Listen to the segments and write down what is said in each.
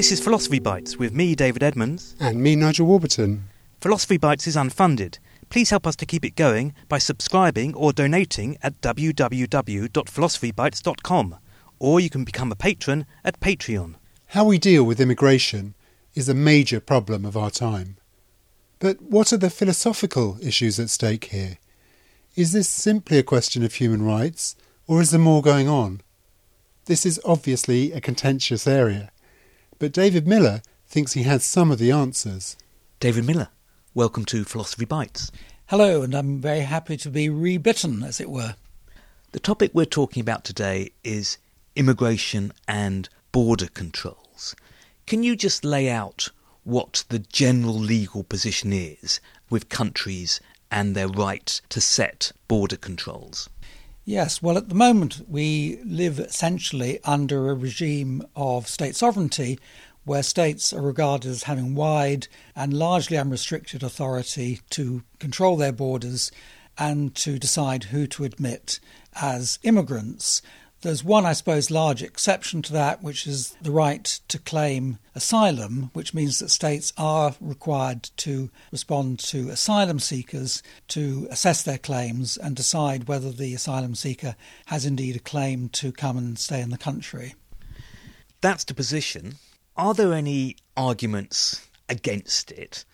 This is Philosophy Bites with me, David Edmonds. And me, Nigel Warburton. Philosophy Bites is unfunded. Please help us to keep it going by subscribing or donating at www.philosophybites.com, or you can become a patron at Patreon. How we deal with immigration is a major problem of our time. But what are the philosophical issues at stake here? Is this simply a question of human rights, or is there more going on? This is obviously a contentious area, but David Miller thinks he has some of the answers. David Miller, welcome to Philosophy Bites. Hello, and I'm very happy to be rebitten, as it were. The topic we're talking about today is immigration and border controls. Can you just lay out what the general legal position is with countries and their right to set border controls? Yes, well, at the moment, we live essentially under a regime of state sovereignty where states are regarded as having wide and largely unrestricted authority to control their borders and to decide who to admit as immigrants. There's one, I suppose, large exception to that, which is the right to claim asylum, which means that states are required to respond to asylum seekers to assess their claims and decide whether the asylum seeker has indeed a claim to come and stay in the country. That's the position. Are there any arguments against it?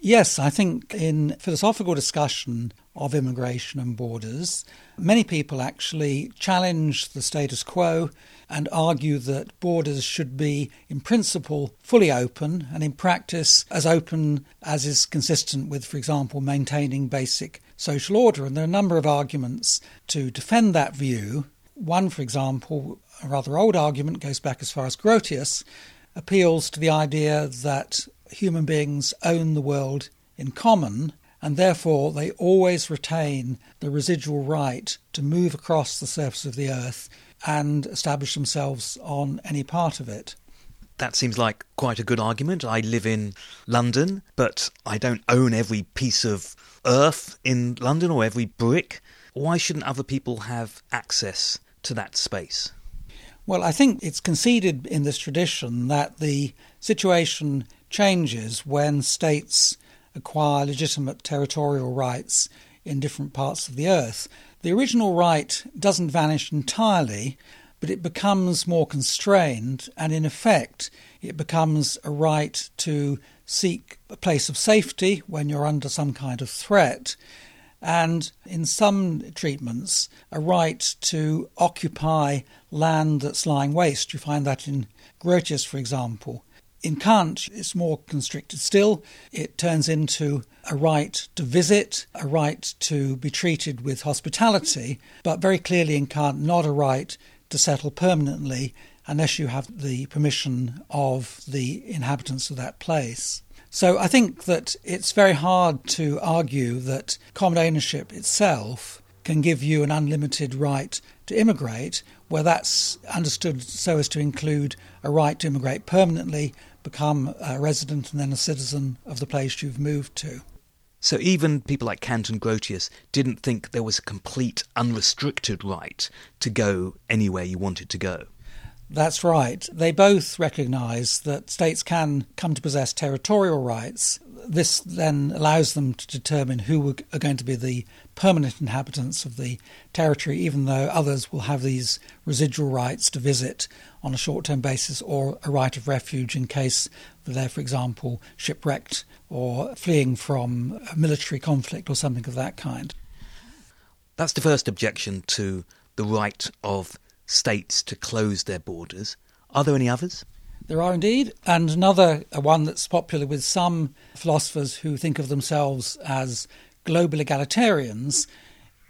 Yes, I think in philosophical discussion of immigration and borders, many people actually challenge the status quo and argue that borders should be, in principle, fully open and in practice as open as is consistent with, for example, maintaining basic social order. And there are a number of arguments to defend that view. One, for example, a rather old argument, goes back as far as Grotius, appeals to the idea that human beings own the world in common, and therefore they always retain the residual right to move across the surface of the earth and establish themselves on any part of it. That seems like quite a good argument. I live in London, but I don't own every piece of earth in London or every brick. Why shouldn't other people have access to that space? Well, I think it's conceded in this tradition that the situation changes when states acquire legitimate territorial rights in different parts of the earth. The original right doesn't vanish entirely, but it becomes more constrained, and in effect, it becomes a right to seek a place of safety when you're under some kind of threat, and in some treatments, a right to occupy land that's lying waste. You find that in Grotius, for example. In Kant, it's more constricted still. It turns into a right to visit, a right to be treated with hospitality, but very clearly in Kant, not a right to settle permanently unless you have the permission of the inhabitants of that place. So I think that it's very hard to argue that common ownership itself can give you an unlimited right to immigrate, where that's understood so as to include a right to immigrate permanently become a resident and then a citizen of the place you've moved to. So even people like Kant and Grotius didn't think there was a complete unrestricted right to go anywhere you wanted to go. That's right. They both recognise that states can come to possess territorial rights. This then allows them to determine who are going to be the permanent inhabitants of the territory, even though others will have these residual rights to visit on a short term basis or a right of refuge in case they're, for example, shipwrecked or fleeing from a military conflict or something of that kind. That's the first objection to the right of states to close their borders. Are there any others? There are indeed, and another uh, one that's popular with some philosophers who think of themselves as global egalitarians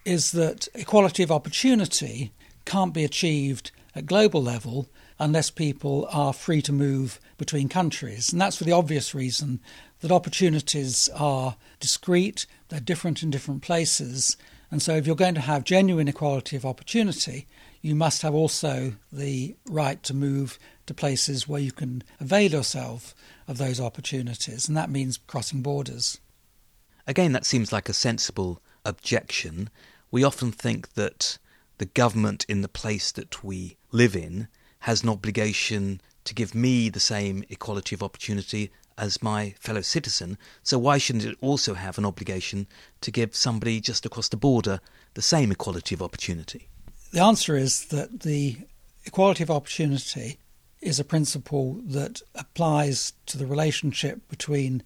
is that equality of opportunity can't be achieved at global level unless people are free to move between countries. And that's for the obvious reason that opportunities are discrete, they're different in different places. And so, if you're going to have genuine equality of opportunity, you must have also the right to move to places where you can avail yourself of those opportunities, and that means crossing borders. Again, that seems like a sensible objection. We often think that the government in the place that we live in has an obligation to give me the same equality of opportunity as my fellow citizen, so why shouldn't it also have an obligation to give somebody just across the border the same equality of opportunity? The answer is that the equality of opportunity is a principle that applies to the relationship between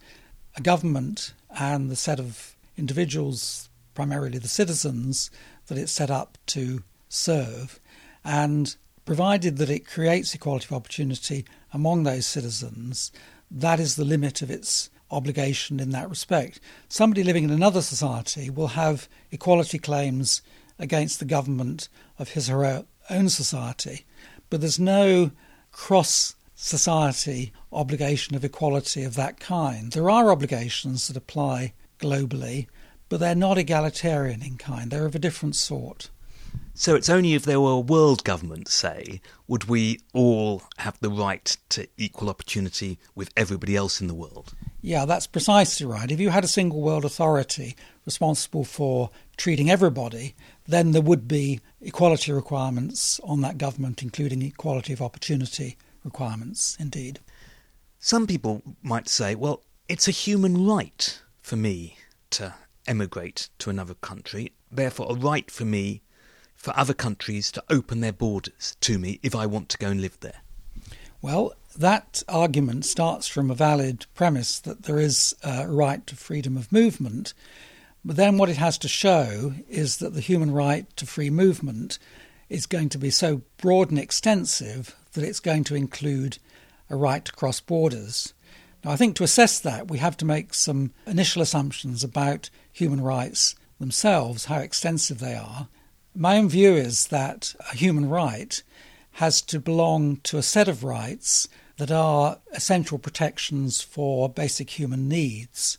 a government and the set of individuals, primarily the citizens, that it's set up to serve. And provided that it creates equality of opportunity among those citizens, that is the limit of its obligation in that respect. Somebody living in another society will have equality claims against the government of his or her own society, but there's no cross society obligation of equality of that kind. There are obligations that apply globally, but they're not egalitarian in kind, they're of a different sort. So it's only if there were a world government, say, would we all have the right to equal opportunity with everybody else in the world? Yeah, that's precisely right. If you had a single world authority responsible for treating everybody, then there would be equality requirements on that government, including equality of opportunity requirements, indeed. Some people might say, well, it's a human right for me to emigrate to another country, therefore, a right for me for other countries to open their borders to me if I want to go and live there? Well, that argument starts from a valid premise that there is a right to freedom of movement. But then what it has to show is that the human right to free movement is going to be so broad and extensive that it's going to include a right to cross borders. Now, I think to assess that, we have to make some initial assumptions about human rights themselves, how extensive they are, my own view is that a human right has to belong to a set of rights that are essential protections for basic human needs.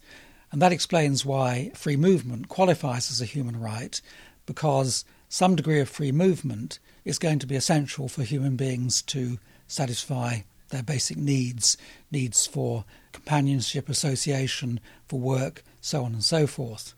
And that explains why free movement qualifies as a human right, because some degree of free movement is going to be essential for human beings to satisfy their basic needs needs for companionship, association, for work, so on and so forth.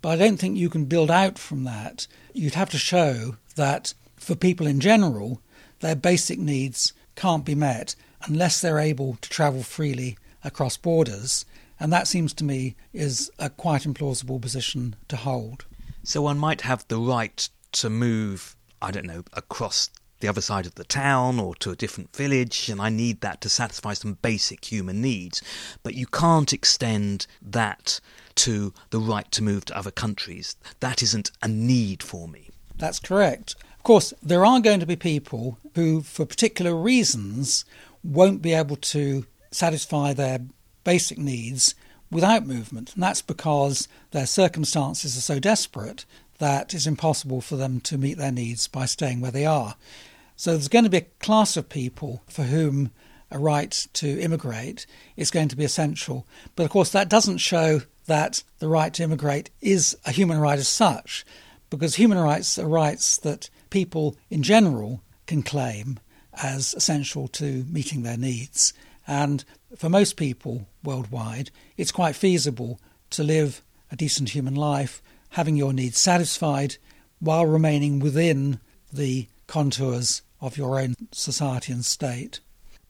But I don't think you can build out from that. You'd have to show that for people in general, their basic needs can't be met unless they're able to travel freely across borders. And that seems to me is a quite implausible position to hold. So one might have the right to move, I don't know, across the other side of the town or to a different village, and I need that to satisfy some basic human needs. But you can't extend that to the right to move to other countries. That isn't a need for me. That's correct. Of course, there are going to be people who, for particular reasons, won't be able to satisfy their basic needs without movement. And that's because their circumstances are so desperate that it's impossible for them to meet their needs by staying where they are. So there's going to be a class of people for whom a right to immigrate is going to be essential. But of course, that doesn't show that the right to immigrate is a human right as such, because human rights are rights that people in general can claim as essential to meeting their needs. And for most people worldwide, it's quite feasible to live a decent human life, having your needs satisfied while remaining within the contours of your own society and state.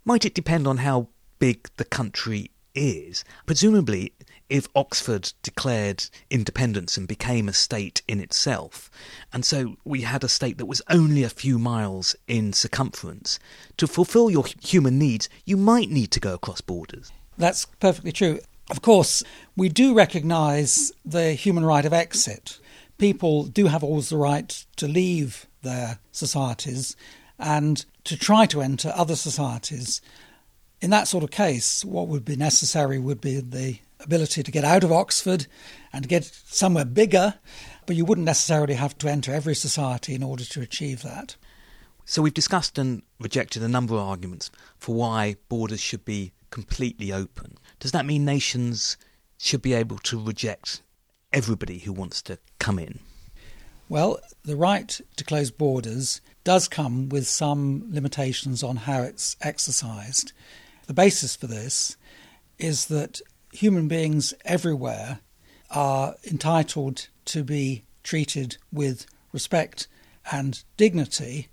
Might it depend on how big the country is? Presumably, if Oxford declared independence and became a state in itself, and so we had a state that was only a few miles in circumference, to fulfill your human needs, you might need to go across borders. That's perfectly true. Of course, we do recognise the human right of exit. People do have always the right to leave their societies and to try to enter other societies. In that sort of case, what would be necessary would be the ability to get out of Oxford and get somewhere bigger, but you wouldn't necessarily have to enter every society in order to achieve that. So we've discussed and rejected a number of arguments for why borders should be completely open. Does that mean nations should be able to reject everybody who wants to come in? Well, the right to close borders does come with some limitations on how it's exercised. The basis for this is that human beings everywhere are entitled to be treated with respect and dignity.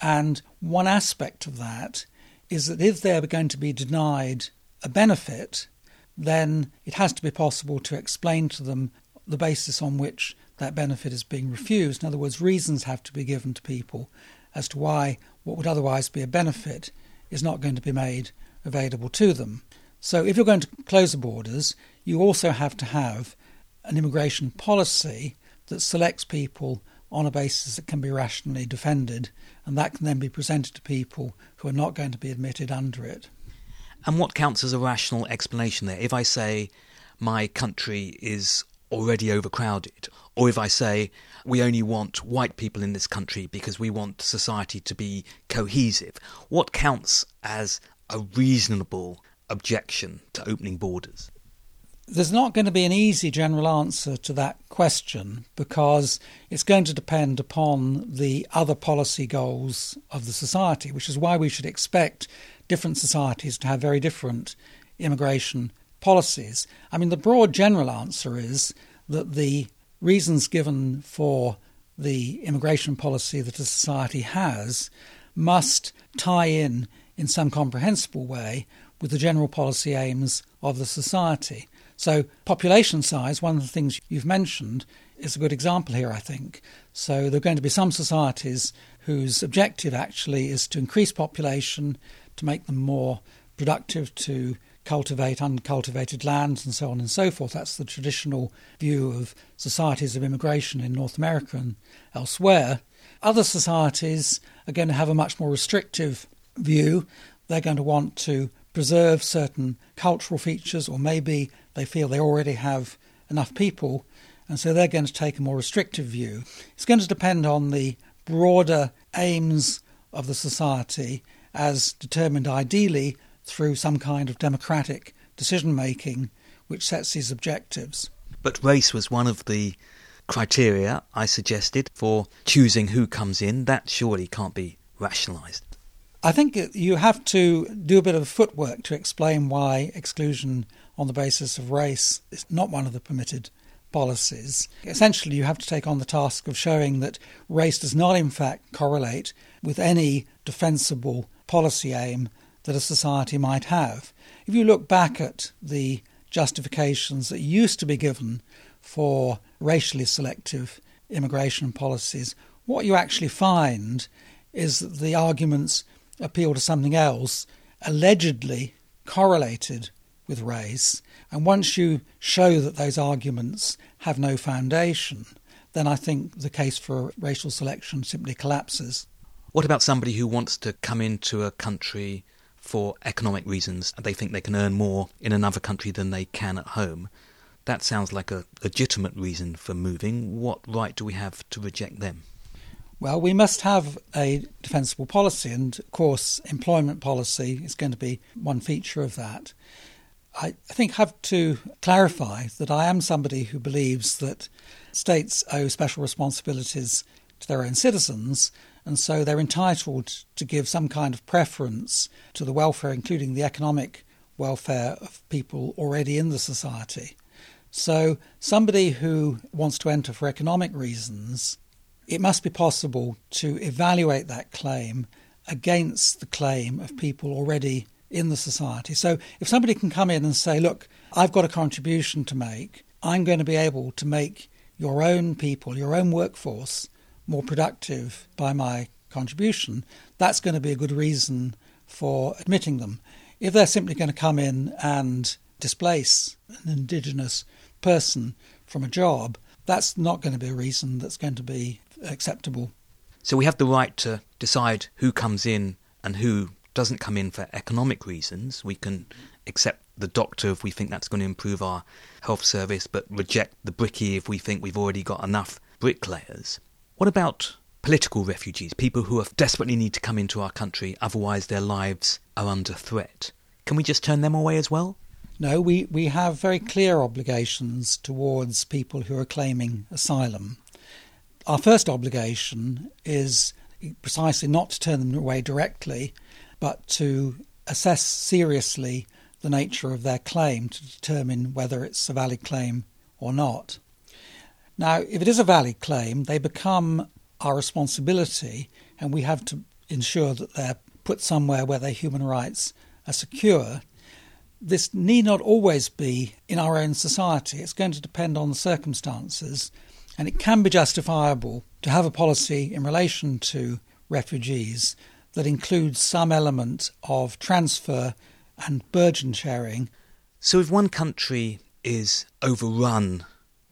And one aspect of that is that if they're going to be denied a benefit, then it has to be possible to explain to them the basis on which that benefit is being refused. In other words, reasons have to be given to people as to why what would otherwise be a benefit is not going to be made available to them. So, if you're going to close the borders, you also have to have an immigration policy that selects people on a basis that can be rationally defended, and that can then be presented to people who are not going to be admitted under it. And what counts as a rational explanation there? If I say my country is already overcrowded, or if I say we only want white people in this country because we want society to be cohesive, what counts as a reasonable objection to opening borders? There's not going to be an easy general answer to that question because it's going to depend upon the other policy goals of the society, which is why we should expect different societies to have very different immigration policies. I mean, the broad general answer is that the reasons given for the immigration policy that a society has must tie in in some comprehensible way with the general policy aims of the society. So, population size, one of the things you've mentioned, is a good example here, I think. So, there are going to be some societies whose objective actually is to increase population, to make them more productive, to cultivate uncultivated lands, and so on and so forth. That's the traditional view of societies of immigration in North America and elsewhere. Other societies are going to have a much more restrictive view. They're going to want to preserve certain cultural features, or maybe they feel they already have enough people, and so they're going to take a more restrictive view. It's going to depend on the broader aims of the society as determined ideally through some kind of democratic decision making which sets these objectives. But race was one of the criteria I suggested for choosing who comes in. That surely can't be rationalised. I think you have to do a bit of footwork to explain why exclusion on the basis of race is not one of the permitted policies. Essentially, you have to take on the task of showing that race does not, in fact, correlate with any defensible policy aim that a society might have. If you look back at the justifications that used to be given for racially selective immigration policies, what you actually find is that the arguments appeal to something else allegedly correlated with race. And once you show that those arguments have no foundation, then I think the case for racial selection simply collapses. What about somebody who wants to come into a country for economic reasons and they think they can earn more in another country than they can at home? That sounds like a legitimate reason for moving. What right do we have to reject them? Well, we must have a defensible policy, and of course, employment policy is going to be one feature of that. I think I have to clarify that I am somebody who believes that states owe special responsibilities to their own citizens, and so they're entitled to give some kind of preference to the welfare, including the economic welfare of people already in the society. So, somebody who wants to enter for economic reasons it must be possible to evaluate that claim against the claim of people already in the society. So if somebody can come in and say, look, I've got a contribution to make, I'm going to be able to make your own people, your own workforce, more productive by my contribution, that's going to be a good reason for admitting them. If they're simply going to come in and displace an indigenous person from a job, that's not going to be a reason that's going to be acceptable. So we have the right to decide who comes in and who doesn't come in for economic reasons. We can accept the doctor if we think that's going to improve our health service, but reject the brickie if we think we've already got enough bricklayers. What about political refugees, people who desperately need to come into our country, otherwise their lives are under threat? Can we just turn them away as well? No, we, we have very clear obligations towards people who are claiming asylum. Our first obligation is precisely not to turn them away directly, but to assess seriously the nature of their claim to determine whether it's a valid claim or not. Now, if it is a valid claim, they become our responsibility, and we have to ensure that they're put somewhere where their human rights are secure. This need not always be in our own society. It's going to depend on the circumstances, and it can be justifiable to have a policy in relation to refugees that includes some element of transfer and burden sharing. So, if one country is overrun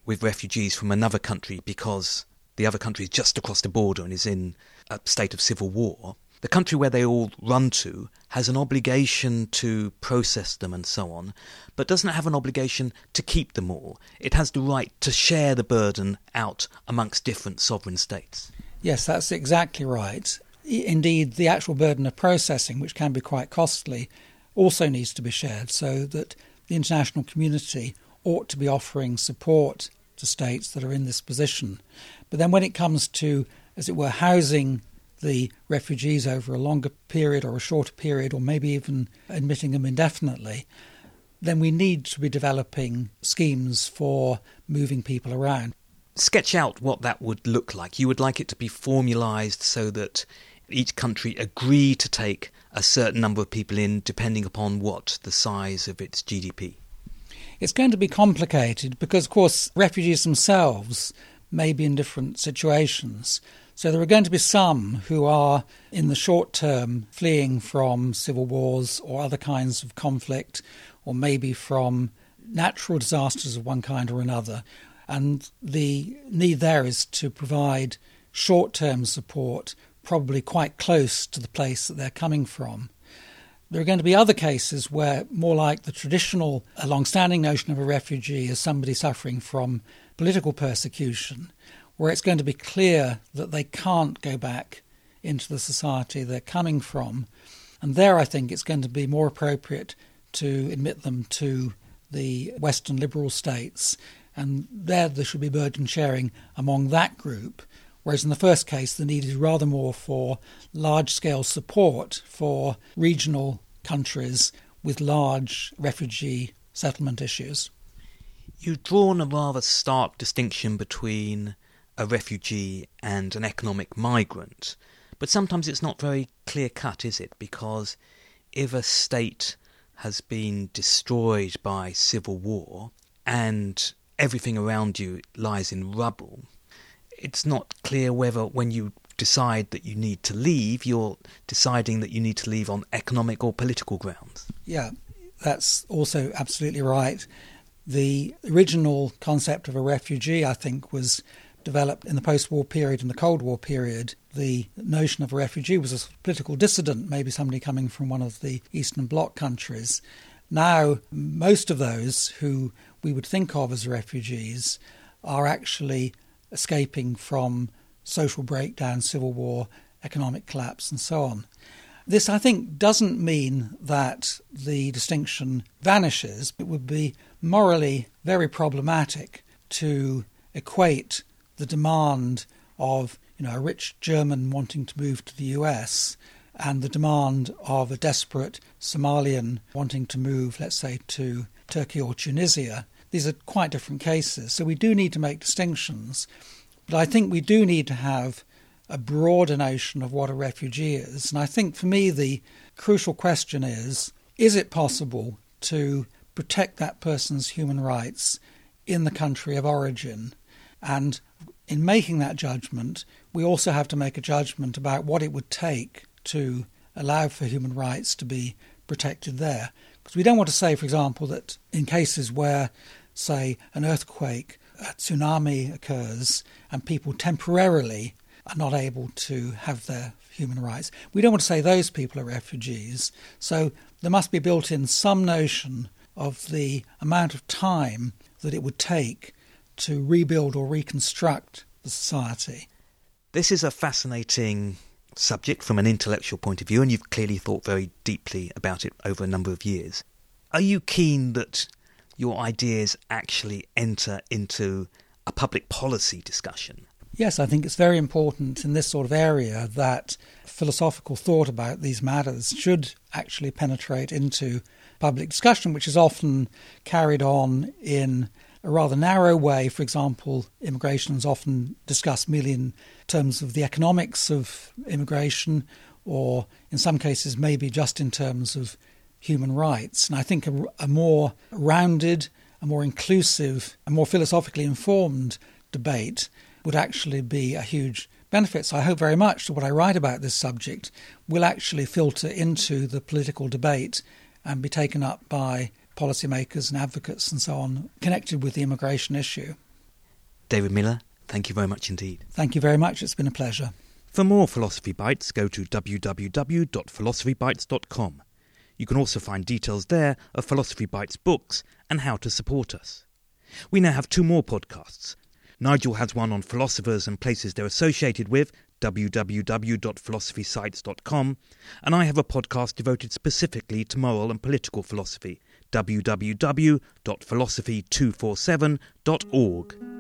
with refugees from another country because the other country is just across the border and is in a state of civil war, the country where they all run to has an obligation to process them and so on, but doesn't have an obligation to keep them all. It has the right to share the burden out amongst different sovereign states. Yes, that's exactly right. Indeed, the actual burden of processing, which can be quite costly, also needs to be shared so that the international community ought to be offering support to states that are in this position. But then when it comes to, as it were, housing the refugees over a longer period or a shorter period, or maybe even admitting them indefinitely, then we need to be developing schemes for moving people around. Sketch out what that would look like. You would like it to be formalised so that each country agree to take a certain number of people in depending upon what the size of its GDP. It's going to be complicated because, of course, refugees themselves may be in different situations. So there are going to be some who are, in the short term, fleeing from civil wars or other kinds of conflict, or maybe from natural disasters of one kind or another. And the need there is to provide short term support, probably quite close to the place that they're coming from. There are going to be other cases where, more like the traditional, long standing notion of a refugee as somebody suffering from political persecution, where it's going to be clear that they can't go back into the society they're coming from. And there, I think it's going to be more appropriate to admit them to the Western liberal states. And there, there should be burden sharing among that group. Whereas in the first case, the need is rather more for large scale support for regional countries with large refugee settlement issues. You've drawn a rather stark distinction between a refugee and an economic migrant, but sometimes it's not very clear cut, is it? Because if a state has been destroyed by civil war and everything around you lies in rubble, it's not clear whether when you decide that you need to leave, you're deciding that you need to leave on economic or political grounds. Yeah, that's also absolutely right. The original concept of a refugee, I think, was developed in the post war period and the Cold War period. The notion of a refugee was a political dissident, maybe somebody coming from one of the Eastern Bloc countries. Now, most of those who we would think of as refugees are actually escaping from social breakdown, civil war, economic collapse, and so on. This, I think, doesn't mean that the distinction vanishes. It would be morally very problematic to equate the demand of you know, a rich German wanting to move to the US and the demand of a desperate Somalian wanting to move, let's say, to Turkey or Tunisia these are quite different cases. So we do need to make distinctions. But I think we do need to have a broader notion of what a refugee is. And I think for me, the crucial question is is it possible to protect that person's human rights in the country of origin? And in making that judgment, we also have to make a judgment about what it would take to allow for human rights to be protected there. Because we don't want to say, for example, that in cases where say, an earthquake, a tsunami occurs, and people temporarily are not able to have their human rights. We don't want to say those people are refugees. So there must be built in some notion of the amount of time that it would take to rebuild or reconstruct the society. This is a fascinating subject from an intellectual point of view, and you've clearly thought very deeply about it over a number of years. Are you keen that your ideas actually enter into a public policy discussion. Yes, I think it's very important in this sort of area that philosophical thought about these matters should actually penetrate into public discussion, which is often carried on in a rather narrow way. For example, immigration is often discussed merely in terms of the economics of immigration or in some cases, maybe just in terms of human rights. And I think a, a more rounded, a more inclusive, a more philosophically informed debate would actually be a huge benefit. So I hope very much that what I write about this subject will actually filter into the political debate and be taken up by policymakers and advocates and so on connected with the immigration issue. David Miller, thank you very much indeed. Thank you very much. It's been a pleasure. For more Philosophy Bites, go to www.philosophybites.com. You can also find details there of Philosophy Bites books and how to support us. We now have two more podcasts. Nigel has one on philosophers and places they're associated with, www.philosophysites.com, and I have a podcast devoted specifically to moral and political philosophy, www.philosophy247.org.